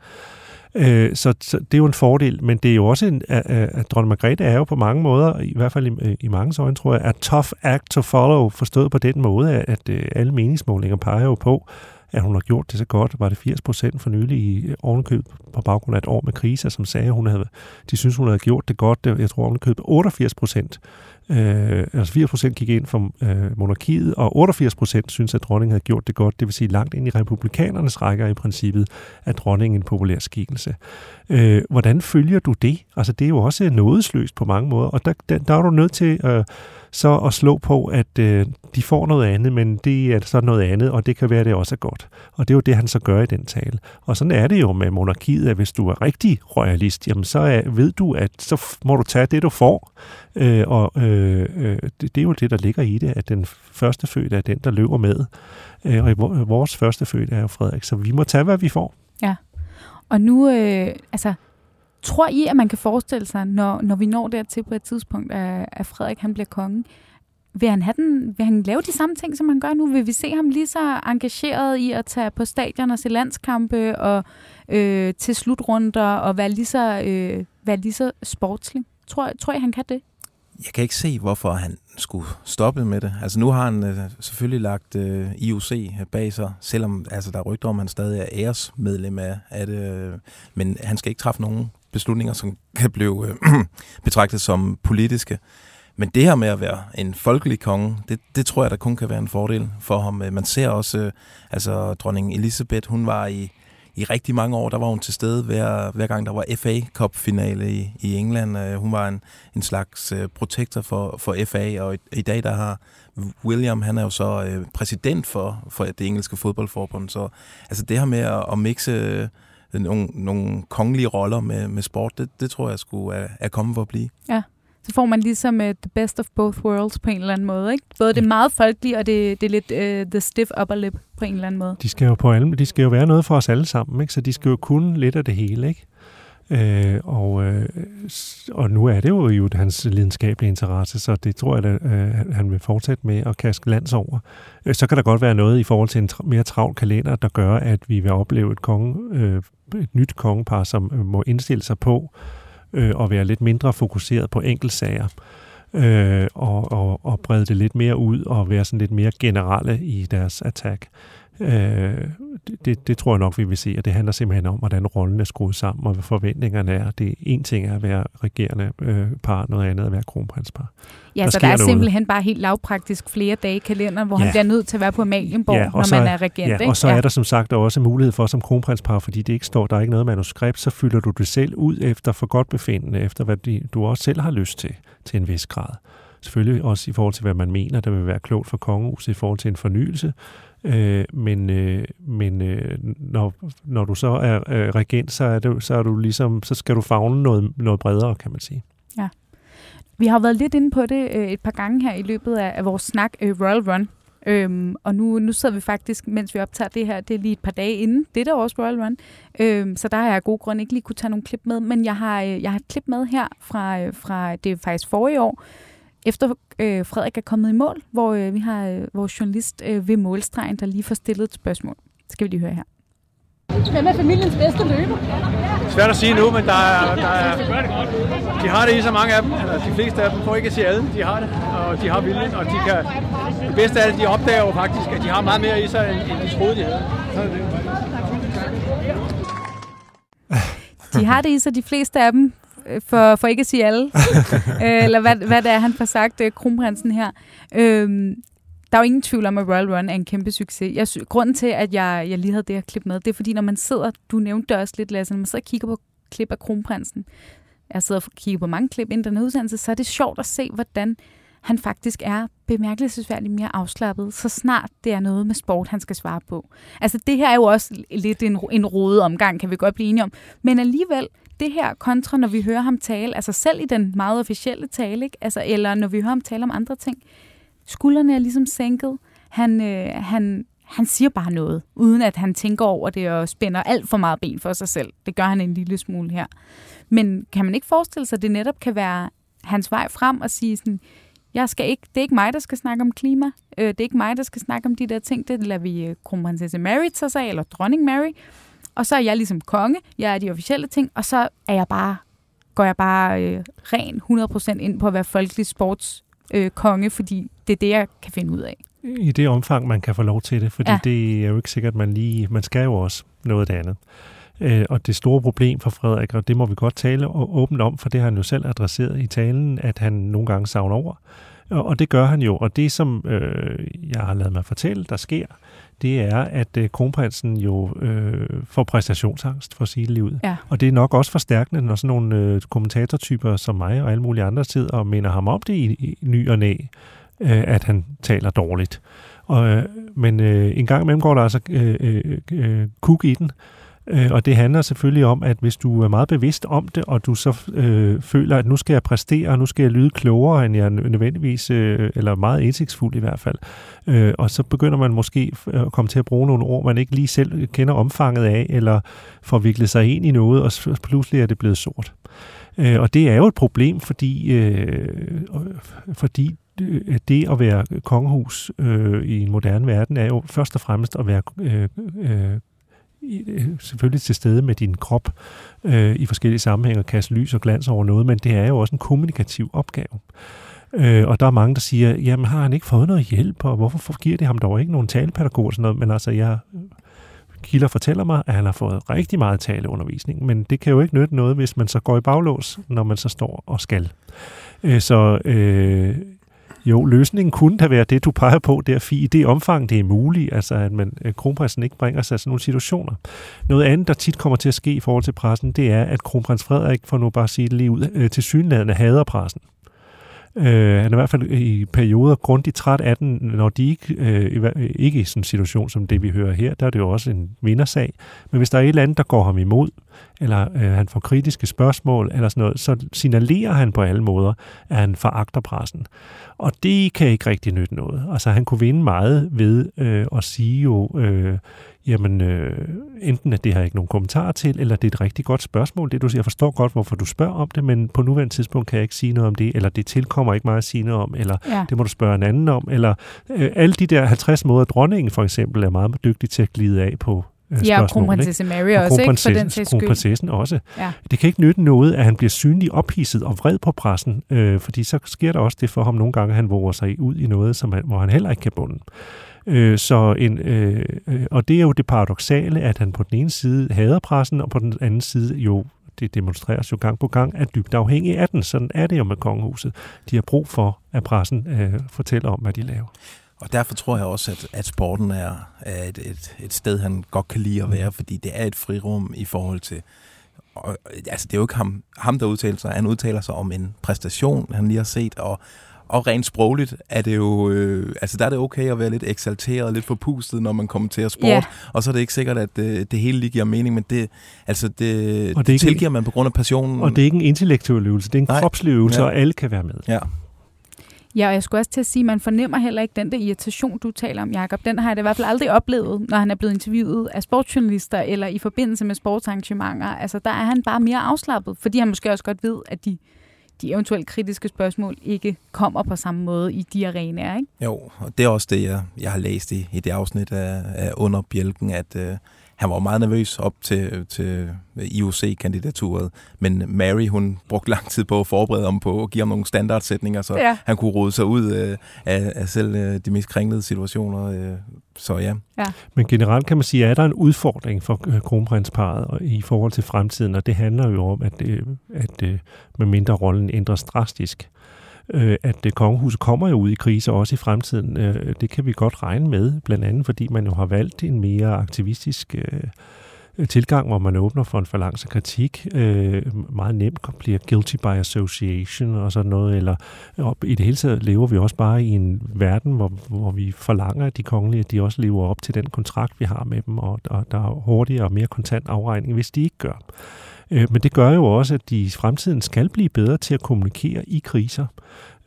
Øh, så, så det er jo en fordel, men det er jo også en, at, at dronning Margrethe er jo på mange måder, i hvert fald i, øh, i mange øjne, tror jeg, er tough act to follow, forstået på den måde, at, at øh, alle meningsmålinger peger jo på, at hun har gjort det så godt. Var det 80 procent for nylig i øh, ovenkøb på baggrund af et år med kriser, som sagde, at hun havde, de synes, hun havde gjort det godt. Jeg tror ovenkøb 88 procent Øh, altså 80 procent gik ind for øh, monarkiet, og 88 procent synes, at dronningen havde gjort det godt. Det vil sige langt ind i republikanernes rækker i princippet, at dronningen en populær skikkelse. Øh, hvordan følger du det? Altså det er jo også nådesløst på mange måder, og der, der, der er du nødt til øh, så at slå på, at øh, de får noget andet, men det er så noget andet, og det kan være, at det også er godt. Og det er jo det, han så gør i den tale. Og sådan er det jo med monarkiet, at hvis du er rigtig royalist, jamen så er, ved du, at så må du tage det, du får. Øh, og øh, øh, det, det er jo det, der ligger i det, at den første født er den, der løber med. Øh, og vores første født er jo Frederik, så vi må tage, hvad vi får.
Ja, og nu, øh, altså, tror I, at man kan forestille sig, når, når vi når dertil på et tidspunkt, at, at Frederik han bliver konge, vil han, have den, vil han lave de samme ting, som han gør nu? Vil vi se ham lige så engageret i at tage på stadion og se landskampe og øh, til slutrunder og være lige så, øh, være lige så sportslig? Tror, tror jeg, han kan det?
Jeg kan ikke se, hvorfor han skulle stoppe med det. Altså nu har han øh, selvfølgelig lagt øh, IOC bag sig, selvom altså, der er rygter om, at han stadig er æresmedlem af, af det. Øh, men han skal ikke træffe nogen beslutninger, som kan blive øh, betragtet som politiske. Men det her med at være en folkelig konge, det, det tror jeg, der kun kan være en fordel for ham. Øh, man ser også, øh, altså dronning Elisabeth, hun var i, i rigtig mange år, der var hun til stede hver, hver gang der var FA Cup-finale i, i England. Øh, hun var en, en slags øh, protektor for, for FA, og i, i dag der har William, han er jo så øh, præsident for, for det engelske fodboldforbund. Så altså det her med at, at mixe øh, nogle, nogle kongelige roller med, med sport, det, det tror jeg skulle er, er kommet for at blive.
Ja, så får man ligesom uh, the best of both worlds på en eller anden måde. Ikke? Både det meget folkelige, og det, det er lidt uh, the stiff upper lip på en eller anden måde.
De skal jo, på alle, de skal jo være noget for os alle sammen, ikke? så de skal jo kunne lidt af det hele. Ikke? Øh, og, øh, og nu er det jo, jo hans lidenskabelige interesse, så det tror jeg, at øh, han vil fortsætte med at kaste lands over. Øh, så kan der godt være noget i forhold til en tra- mere travl kalender, der gør, at vi vil opleve et, konge, øh, et nyt kongepar, som øh, må indstille sig på øh, øh, og være lidt mindre fokuseret på enkeltsager. Øh, og, og, og brede det lidt mere ud og være sådan lidt mere generelle i deres attack. Øh, det, det tror jeg nok, vi vil se, og det handler simpelthen om, hvordan rollen er skruet sammen, og hvad forventningerne er. Det en ting er at være regerende øh, par, noget andet at være kronprinspar.
Ja, der så der er simpelthen bare helt lavpraktisk flere dage i kalenderen, hvor ja. han bliver nødt til at være på Amalienborg, ja, når så, man er regent.
Ja, og så ja. er der som sagt også mulighed for som kronprinspar, fordi det ikke står, der er ikke noget manuskript, så fylder du det selv ud efter for godt befindende, efter hvad du også selv har lyst til, til en vis grad. Selvfølgelig også i forhold til, hvad man mener, der vil være klogt for kongehuset i forhold til en fornyelse, Øh, men øh, men øh, når, når du så er øh, regent, så er, det, så er du ligesom, så skal du fagne noget, noget bredere, kan man sige.
Ja. Vi har været lidt inde på det øh, et par gange her i løbet af, af vores snak, øh, Royal Run. Øhm, og nu, nu sidder vi faktisk, mens vi optager det her, det er lige et par dage inden det der års Royal Run. Øhm, så der har jeg af gode grunde ikke lige kunne tage nogle klip med, men jeg har, øh, jeg har et klip med her fra, øh, fra det er faktisk forrige år, efter øh, Frederik er kommet i mål, hvor øh, vi har øh, vores journalist øh, ved målstregen, der lige får stillet et spørgsmål. Det skal vi lige høre her.
Hvem er familiens bedste løber?
Svært at sige nu, men der er, der er, de har det i så mange af dem, eller de fleste af dem, får ikke at sige alle, de har det, og de har viljen, og de kan, det bedste af det, de opdager jo faktisk, at de har meget mere i sig, end, end de troede, de havde. Er det.
De har det i sig, de fleste af dem, for, for ikke at sige alle, Øh, eller hvad, hvad det er, han får sagt, øh, kronprinsen her. Øhm, der er jo ingen tvivl om, at Royal Run er en kæmpe succes. Jeg, grunden til, at jeg, jeg lige havde det her klip med, det er fordi, når man sidder, du nævnte det også lidt, Lasse, når man sidder og kigger på klip af kronprinsen, jeg sidder og kigger på mange klip inden den udsendelse, så er det sjovt at se, hvordan han faktisk er bemærkelsesværdigt mere afslappet, så snart det er noget med sport, han skal svare på. Altså det her er jo også lidt en, en rodet omgang, kan vi godt blive enige om. Men alligevel, det her kontra, når vi hører ham tale, altså selv i den meget officielle tale, ikke? Altså, eller når vi hører ham tale om andre ting, skuldrene er ligesom sænket. Han, øh, han, han siger bare noget, uden at han tænker over det og spænder alt for meget ben for sig selv. Det gør han en lille smule her. Men kan man ikke forestille sig, at det netop kan være hans vej frem og sige sådan, jeg skal ikke, det er ikke mig, der skal snakke om klima. Øh, det er ikke mig, der skal snakke om de der ting. Det lader vi øh, kronprinsesse Mary tage sig af, eller dronning Mary. Og så er jeg ligesom konge. Jeg er de officielle ting. Og så er jeg bare, går jeg bare øh, ren 100% ind på at være folkelig sports øh, konge, fordi det er det, jeg kan finde ud af.
I det omfang, man kan få lov til det, fordi
Ja.
det er jo ikke sikkert, man lige... Man skal jo også noget af det andet. Øh, og det store problem for Frederik, og det må vi godt tale åbent om, for det har han jo selv adresseret i talen, at han nogle gange savner over. Og, og det gør han jo. Og det, som øh, jeg har lavet mig fortælle, der sker, det er, at øh, kronprinsen jo øh, får præstationsangst, for lige ud.
Ja.
Og det er nok også forstærkende, når sådan nogle øh, kommentatortyper som mig og alle mulige andre sidder og minder ham om det i, i ny og næ, øh, at han taler dårligt. Og, øh, men øh, en gang imellem går der altså øh, øh, øh, kuk i den, øh, og det handler selvfølgelig om, at hvis du er meget bevidst om det, og du så øh, føler, at nu skal jeg præstere, og nu skal jeg lyde klogere, end jeg nødvendigvis, øh, eller meget indsigtsfuld i hvert fald, øh, og så begynder man måske øh, at komme til at bruge nogle ord, man ikke lige selv kender omfanget af, eller får viklet sig ind i noget, og pludselig er det blevet sort. Øh, og det er jo et problem, fordi, øh, fordi øh, det at være kongehus øh, i en moderne verden er jo først og fremmest at være øh, øh, i- øh, selvfølgelig til stede med din krop øh, i forskellige sammenhænge og kaste lys og glans over noget, men det er jo også en kommunikativ opgave. Øh, og der er mange, der siger, jamen har han ikke fået noget hjælp, og hvorfor giver det ham dog ikke nogen talepædagog og sådan noget, men altså jeg kilder fortæller mig, at han har fået rigtig meget taleundervisning, men det kan jo ikke nytte noget, hvis man så går i baglås, når man så står og skal. Øh, så øh, jo, løsningen kunne da være det, du peger på der, i det omfang, det er muligt, altså at man, at kronprinsen ikke bringer sig i sådan nogle situationer. Noget andet, der tit kommer til at ske i forhold til pressen, det er, at kronprins Frederik, for nu bare at sige det lige ud, øh, til synlædende hader pressen. Øh, han er i hvert fald i perioder grundigt træt af den, når de ikke, øh, i ikke i sådan en situation som det, vi hører her, der er det jo også en vindersag. Men hvis der er et eller andet, der går ham imod, eller øh, han får kritiske spørgsmål, eller sådan noget, så signalerer han på alle måder, at han foragter pressen. Og det kan ikke rigtig nytte noget. Altså han kunne vinde meget ved øh, at sige jo, øh, jamen øh, enten at det har jeg ikke nogen kommentar til, eller det er et rigtig godt spørgsmål, det du siger. Jeg forstår godt, hvorfor du spørger om det, men på nuværende tidspunkt kan jeg ikke sige noget om det, eller det tilkommer ikke mig at sige noget om, eller
Ja.
det må du spørge en anden om, eller øh, alle de der 50 måder, dronningen for eksempel er meget dygtig til at glide af på øh,
Ja, og
spørgsmål, ikke?
kronprinsesse Mary
Og
også, ikke? For den
kronprinsessen,
sags skyld.
kronprinsessen også.
Ja.
Det kan ikke nytte noget, at han bliver synlig ophidset og vred på pressen, øh, fordi så sker der også det for ham nogle gange, at han våger sig ud i noget, som han, hvor han heller ikke kan bunde. Øh, så en, øh, øh, og det er jo det paradoxale, at han på den ene side hader pressen, og på den anden side jo det demonstreres jo gang på gang, er dybt afhængig af den. Sådan er det jo med kongehuset. De har brug for, at pressen øh, fortæller om, hvad de laver.
Og derfor tror jeg også, at, at sporten er, er et, et, et sted, han godt kan lide at være, fordi det er et frirum i forhold til... Og, altså, det er jo ikke ham, ham, der udtaler sig. Han udtaler sig om en præstation, han lige har set, og, og rent sprogligt er det jo... Øh, altså, der er det okay at være lidt eksalteret, lidt forpustet, når man kommenterer sport.
Ja.
Og så er det ikke sikkert, at det, det hele lige giver mening, men det, altså, det,
Og det
det tilgiver man på grund af passionen.
Og det er ikke en intellektuel øvelse, det er en
Nej.
kropslig øvelse,
Ja.
og alle kan være med.
Ja.
Ja, og jeg skulle også til at sige, at man fornemmer heller ikke den der irritation, du taler om, Jacob. Den har jeg da i hvert fald aldrig oplevet, når han er blevet interviewet af sportsjournalister eller i forbindelse med sportsarrangementer. Altså, der er han bare mere afslappet, fordi han måske også godt ved, at de, de eventuelt kritiske spørgsmål ikke kommer på samme måde i de arenaer, ikke?
Jo, og det er også det, jeg, jeg har læst i, i det afsnit af, af Under Bjælken, at øh, han var meget nervøs op til, til IOC-kandidaturet, men Mary, hun brugte lang tid på at forberede ham på at give ham nogle standardsætninger, så ja. han kunne rode sig ud øh, af, af selv øh, de mest kringlede situationer. Øh, så ja. ja.
Men generelt kan man sige, at der er en udfordring for øh, kronprinsparet i forhold til fremtiden, og det handler jo om, at, øh, at øh, med mindre rollen ændres drastisk, øh, at det kongehuset kommer jo ud i krise også i fremtiden. Øh, det kan vi godt regne med, blandt andet fordi man jo har valgt en mere aktivistisk øh, tilgang, hvor man åbner for en forlangse kritik. Øh, meget nemt bliver guilty by association og sådan noget. Eller og i det hele taget lever vi også bare i en verden, hvor, hvor vi forlanger, at de kongelige at de også lever op til den kontrakt, vi har med dem, og, og der er hurtigere og mere kontant afregning, hvis de ikke gør. Øh, men det gør jo også, at de i fremtiden skal blive bedre til at kommunikere i kriser,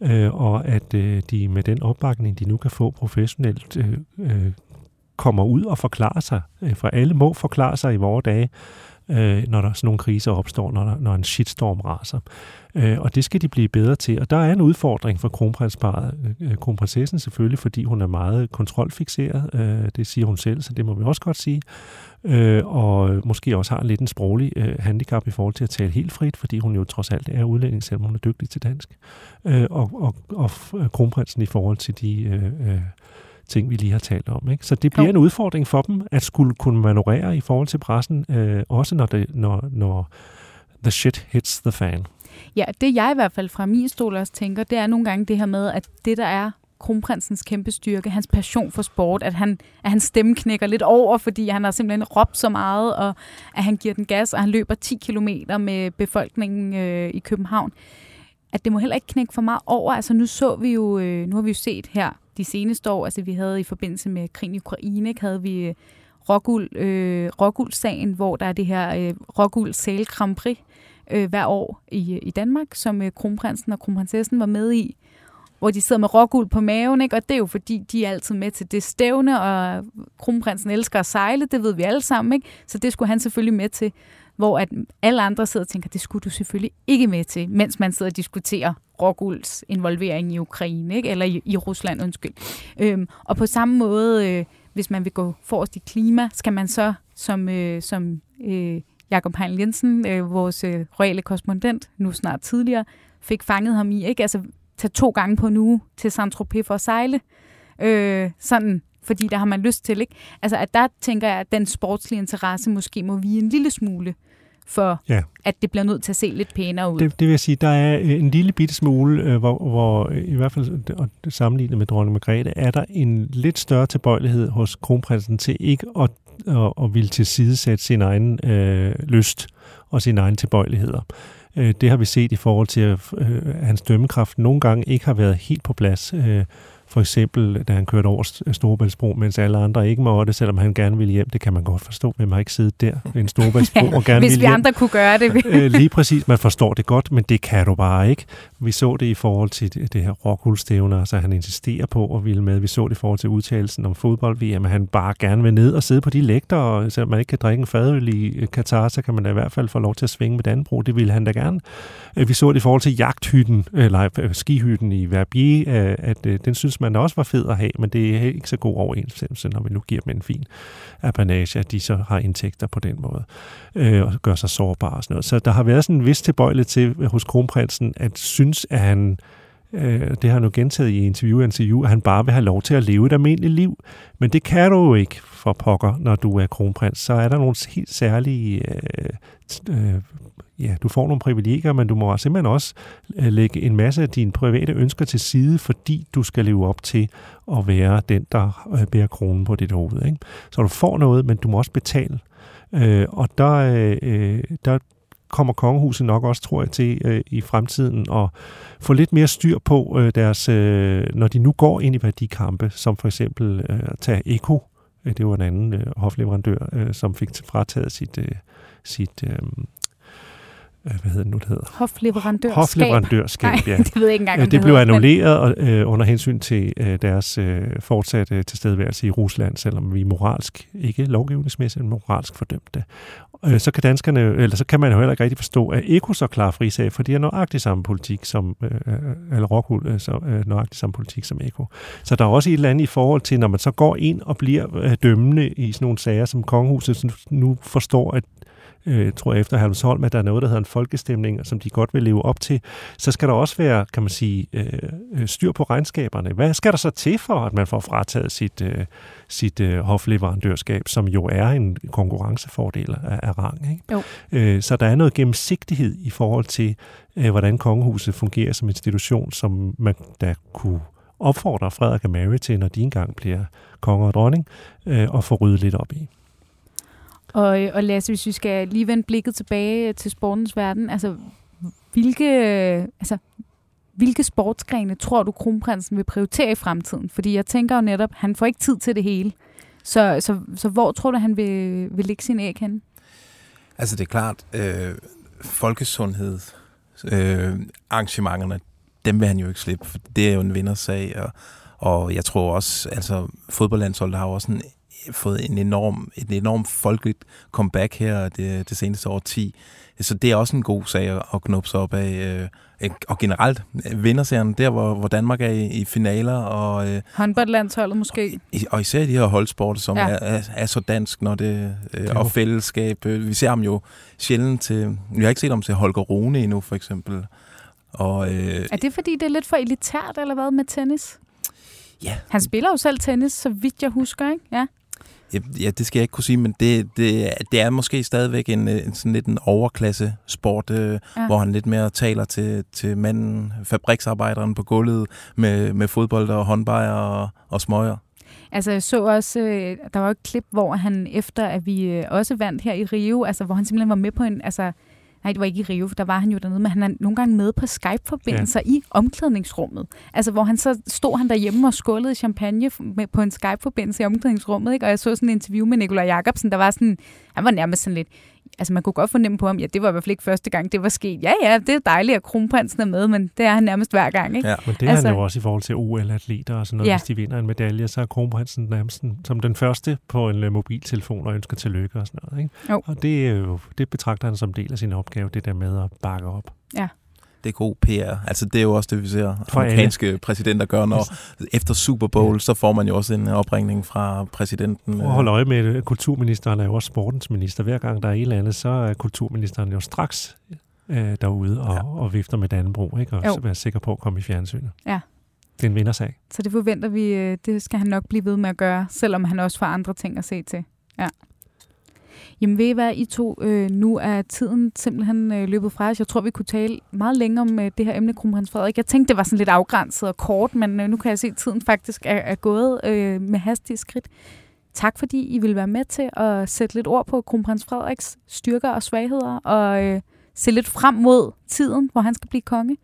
øh, og at øh, de med den opbakning, de nu kan få professionelt, øh, øh, kommer ud og forklarer sig. Øh, for alle må forklare sig i vores dage, øh, når der sådan nogle kriser opstår, når, der, når en shitstorm raser. Øh, og det skal de blive bedre til. Og der er en udfordring for kronprinsparet. Øh, øh, kronprinsessen selvfølgelig, fordi hun er meget kontrolfixeret. Det siger hun selv, så det må vi også godt sige øh, og måske også har lidt en sproglig øh, handicap i forhold til at tale helt frit, fordi hun jo trods alt er udlænding, selvom hun er dygtig til dansk. Øh, og, og, og kronprinsen i forhold til de øh, øh, ting, vi lige har talt om. Ikke? Så det bliver jo. en udfordring for dem at skulle kunne manøvrere i forhold til pressen, øh, også når, det, når, når the shit hits the fan.
Ja, det jeg i hvert fald fra min stol også tænker, det er nogle gange det her med, at det der er kronprinsens kæmpe styrke, hans passion for sport, at, han, at hans stemme knækker lidt over, fordi han har simpelthen råbt så meget, og at han giver den gas, og han løber 10 kilometer med befolkningen øh, i København. At det må heller ikke knække for meget over. Altså nu så vi jo, øh, nu har vi jo set her de seneste år, altså vi havde i forbindelse med krigen i Ukraine, ikke, havde vi øh, Rockuld, øh, sagen hvor der er det her øh, Rockuld Sale Grand Prix øh, hver år i, i Danmark, som øh, kronprinsen og kronprinsessen var med i hvor de sidder med rågul på maven, ikke? og det er jo fordi, de er altid med til det stævne, og kronprinsen elsker at sejle, det ved vi alle sammen, ikke? så det skulle han selvfølgelig med til, hvor at alle andre sidder og tænker, det skulle du selvfølgelig ikke med til, mens man sidder og diskuterer Råguls involvering i Ukraine, ikke? eller i, i Rusland, undskyld. Øhm, og på samme måde, øh, hvis man vil gå forrest i klima, skal man så, som, øh, som øh, Jakob Heinl Jensen, øh, vores øh, royale korrespondent, nu snart tidligere, fik fanget ham i. Ikke? Altså, tage to gange på en uge til Saint-Tropez for at sejle. Øh, sådan, fordi der har man lyst til, ikke? Altså, at der tænker jeg, at den sportslige interesse måske må vige en lille smule for ja. at det bliver nødt til at se lidt pænere ud.
Det, det vil jeg sige, der er en lille bitte smule, øh, hvor, hvor i hvert fald og sammenlignet med dronning Margrethe, er der en lidt større tilbøjelighed hos kronprinsen til ikke at, at, at ville tilsidesætte sin egen øh, lyst og sine egne tilbøjeligheder. Øh, det har vi set i forhold til, at øh, hans dømmekraft nogle gange ikke har været helt på plads. Øh, for eksempel, da han kørte over Storebæltsbro, mens alle andre ikke måtte, selvom han gerne ville hjem. Det kan man godt forstå. Hvem har ikke siddet der ved en Storebæltsbro ja, og gerne
Hvis
ville
vi hjem. andre kunne gøre det.
øh, lige præcis. Man forstår det godt, men det kan du bare ikke. Vi så det i forhold til det, her rockhuldstævne, altså han insisterer på at ville med. Vi så det i forhold til udtalelsen om fodbold-VM, at han bare gerne vil ned og sidde på de lægter, og selvom man ikke kan drikke en fadøl i Katar, så kan man da i hvert fald få lov til at svinge med Danbro. Det ville han da gerne. Øh, vi så det i forhold til jagthytten, eller øh, skihytten i Verbier, øh, at den synes man også var fed at have, men det er ikke så god overensstemmelse, når vi nu giver dem en fin apanage, at de så har indtægter på den måde, øh, og gør sig sårbare og sådan noget. Så der har været sådan en vis tilbøjelighed til hos kronprinsen, at synes, at han øh, det har han jo gentaget i interview interview, at han bare vil have lov til at leve et almindeligt liv. Men det kan du jo ikke for pokker, når du er kronprins. Så er der nogle helt særlige øh, øh, ja, du får nogle privilegier, men du må simpelthen også øh, lægge en masse af dine private ønsker til side, fordi du skal leve op til at være den, der øh, bærer kronen på dit hoved. Ikke? Så du får noget, men du må også betale. Øh, og der, øh, øh der kommer kongehuset nok også, tror jeg, til øh, i fremtiden at få lidt mere styr på øh, deres, øh, når de nu går ind i værdikampe, som for eksempel øh, at tage Eko, øh, det var en anden øh, hofleverandør, øh, som fik frataget sit, øh, sit øh, hvad hedder det nu, det hedder?
Hofleverandørskab.
Hofleverandørskab,
Nej,
ja.
det ved jeg ikke engang, om
det, det blev
men-
annulleret og, øh, under hensyn til øh, deres øh, fortsatte tilstedeværelse i Rusland, selvom vi moralsk, ikke lovgivningsmæssigt, men moralsk fordømte. Øh, så kan danskerne, eller så kan man jo heller ikke rigtig forstå, at Eko så klar frisag, for de har nøjagtig samme politik som, øh, eller Rockwool, øh, så, øh, nøjagtig samme politik som Eko. Så der er også et eller andet i forhold til, når man så går ind og bliver øh, dømmende i sådan nogle sager, som kongehuset nu forstår, at øh, tror jeg efter Herlevsholm, at der er noget, der hedder en folkestemning, som de godt vil leve op til, så skal der også være, kan man sige, øh, øh, styr på regnskaberne. Hvad skal der så til for, at man får frataget sit, øh, sit øh, hofleverandørskab, som jo er en konkurrencefordel af, af rang? Ikke?
Jo.
Øh, så der er noget gennemsigtighed i forhold til, øh, hvordan kongehuset fungerer som institution, som man da kunne opfordre Frederik og Mary til, når de engang bliver konge og dronning, øh, og få ryddet lidt op i.
Og, og Lasse, hvis vi skal lige vende blikket tilbage til sportens verden, altså hvilke, altså, hvilke sportsgrene tror du, kronprinsen vil prioritere i fremtiden? Fordi jeg tænker jo netop, han får ikke tid til det hele. Så, så, så hvor tror du, han vil, vil lægge sin æg henne?
Altså det er klart, øh, folkesundhed, øh, arrangementerne, dem vil han jo ikke slippe, for det er jo en vindersag, og, og jeg tror også, altså fodboldlandsholdet har jo også en, fået en enorm, et enormt folkeligt comeback her det, det seneste år 10. Så det er også en god sag at, at knuppe sig op af. Øh, og generelt, vinderserien, der hvor, hvor Danmark er i, i finaler, og, øh,
Håndboldlandsholdet måske?
i- og især de her holdsport, som
Ja.
ja. er, er, er så dansk, når det, øh,
Jo.
og fællesskab. Øh, Vi ser ham jo sjældent til, vi har ikke set ham til Holger Rune endnu, for eksempel. Og øh,
Er det fordi, det er lidt for elitært, eller hvad, med tennis?
ja,
Han spiller jo selv tennis, så vidt jeg husker, ikke? Ja.
Ja, det skal jeg ikke kunne sige, men det, det, det er måske stadigvæk en, en sådan lidt en overklasse sport, øh,
Ja.
ja. hvor han lidt mere taler til, til manden, fabriksarbejderen på gulvet med, med fodbold og håndbejer og, og smøger.
Altså, jeg så også, øh, der var et klip, hvor han efter, at vi øh, også vandt her i Rio, altså, hvor han simpelthen var med på en, altså, nej, det var ikke i Rio, for der var han jo dernede, men han er nogle gange med på Skype-forbindelser ja. i omklædningsrummet. Altså, hvor han så stod han derhjemme og skålede champagne med, på en Skype-forbindelse i omklædningsrummet, ikke? Og jeg så sådan en interview med Nikolaj Jacobsen, der var sådan, han var nærmest sådan lidt, altså man kunne godt fornemme på ham, ja, det var i hvert fald ikke første gang, det var sket. Ja, ja, det er dejligt, at kronprinsen er med, men det er han nærmest hver gang, ikke?
Ja.
Men det er
Altså-
han jo også i forhold til OL-atleter og sådan noget.
Ja.
Ja. Hvis de vinder en medalje, så er kronprinsen nærmest som den første på en øh, mobiltelefon og ønsker tillykke og sådan noget. Ikke?
Jo.
Og det, er jo, det betragter han som del af sin opgave, det der med at bakke op.
Det er god PR. Altså, det er jo også det, vi ser
For alle.
amerikanske præsidenter gøre, når efter Super Bowl, så får man jo også en opringning fra præsidenten.
Prøv at holde øje med, at kulturministeren er jo også sportens minister. Hver gang der er et eller andet, så er kulturministeren jo straks øh, derude og, ja. og vifter med Dannebro, ikke? og
Jo.
så være sikker på at komme i fjernsynet.
Ja.
Det er en vindersag.
Så det forventer vi, øh, det skal han nok blive ved med at gøre, selvom han også får andre ting at se til. Ja. Jamen ved I hvad, I to, øh, nu er tiden simpelthen øh, løbet fra os. Jeg tror, vi kunne tale meget længere om øh, det her emne, Kronprins Frederik. Jeg tænkte, det var sådan lidt afgrænset og kort, men øh, nu kan jeg se, at tiden faktisk er, er gået øh, med hastige skridt. Tak fordi I vil være med til at sætte lidt ord på Kronprins Frederiks styrker og svagheder, og øh, se lidt frem mod tiden, hvor han skal blive konge.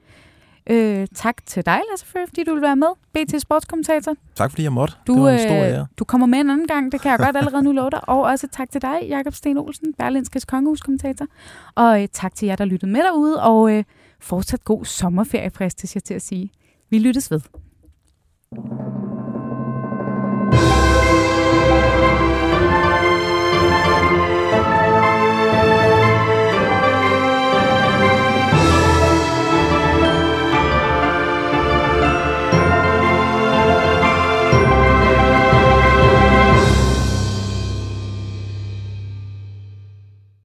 Øh, tak til dig, Lasse Føh, fordi du vil være med. BT Sportskommentator.
Tak fordi jeg måtte.
Du,
det var en stor
øh,
ære.
du kommer med en anden gang, det kan jeg godt allerede nu love dig. Og også tak til dig, Jakob Sten Olsen, Berlinskes kongehuskommentator. Og øh, tak til jer, der lyttede med derude, og øh, fortsat god sommerferie, fristes jeg til at sige. Vi lyttes ved.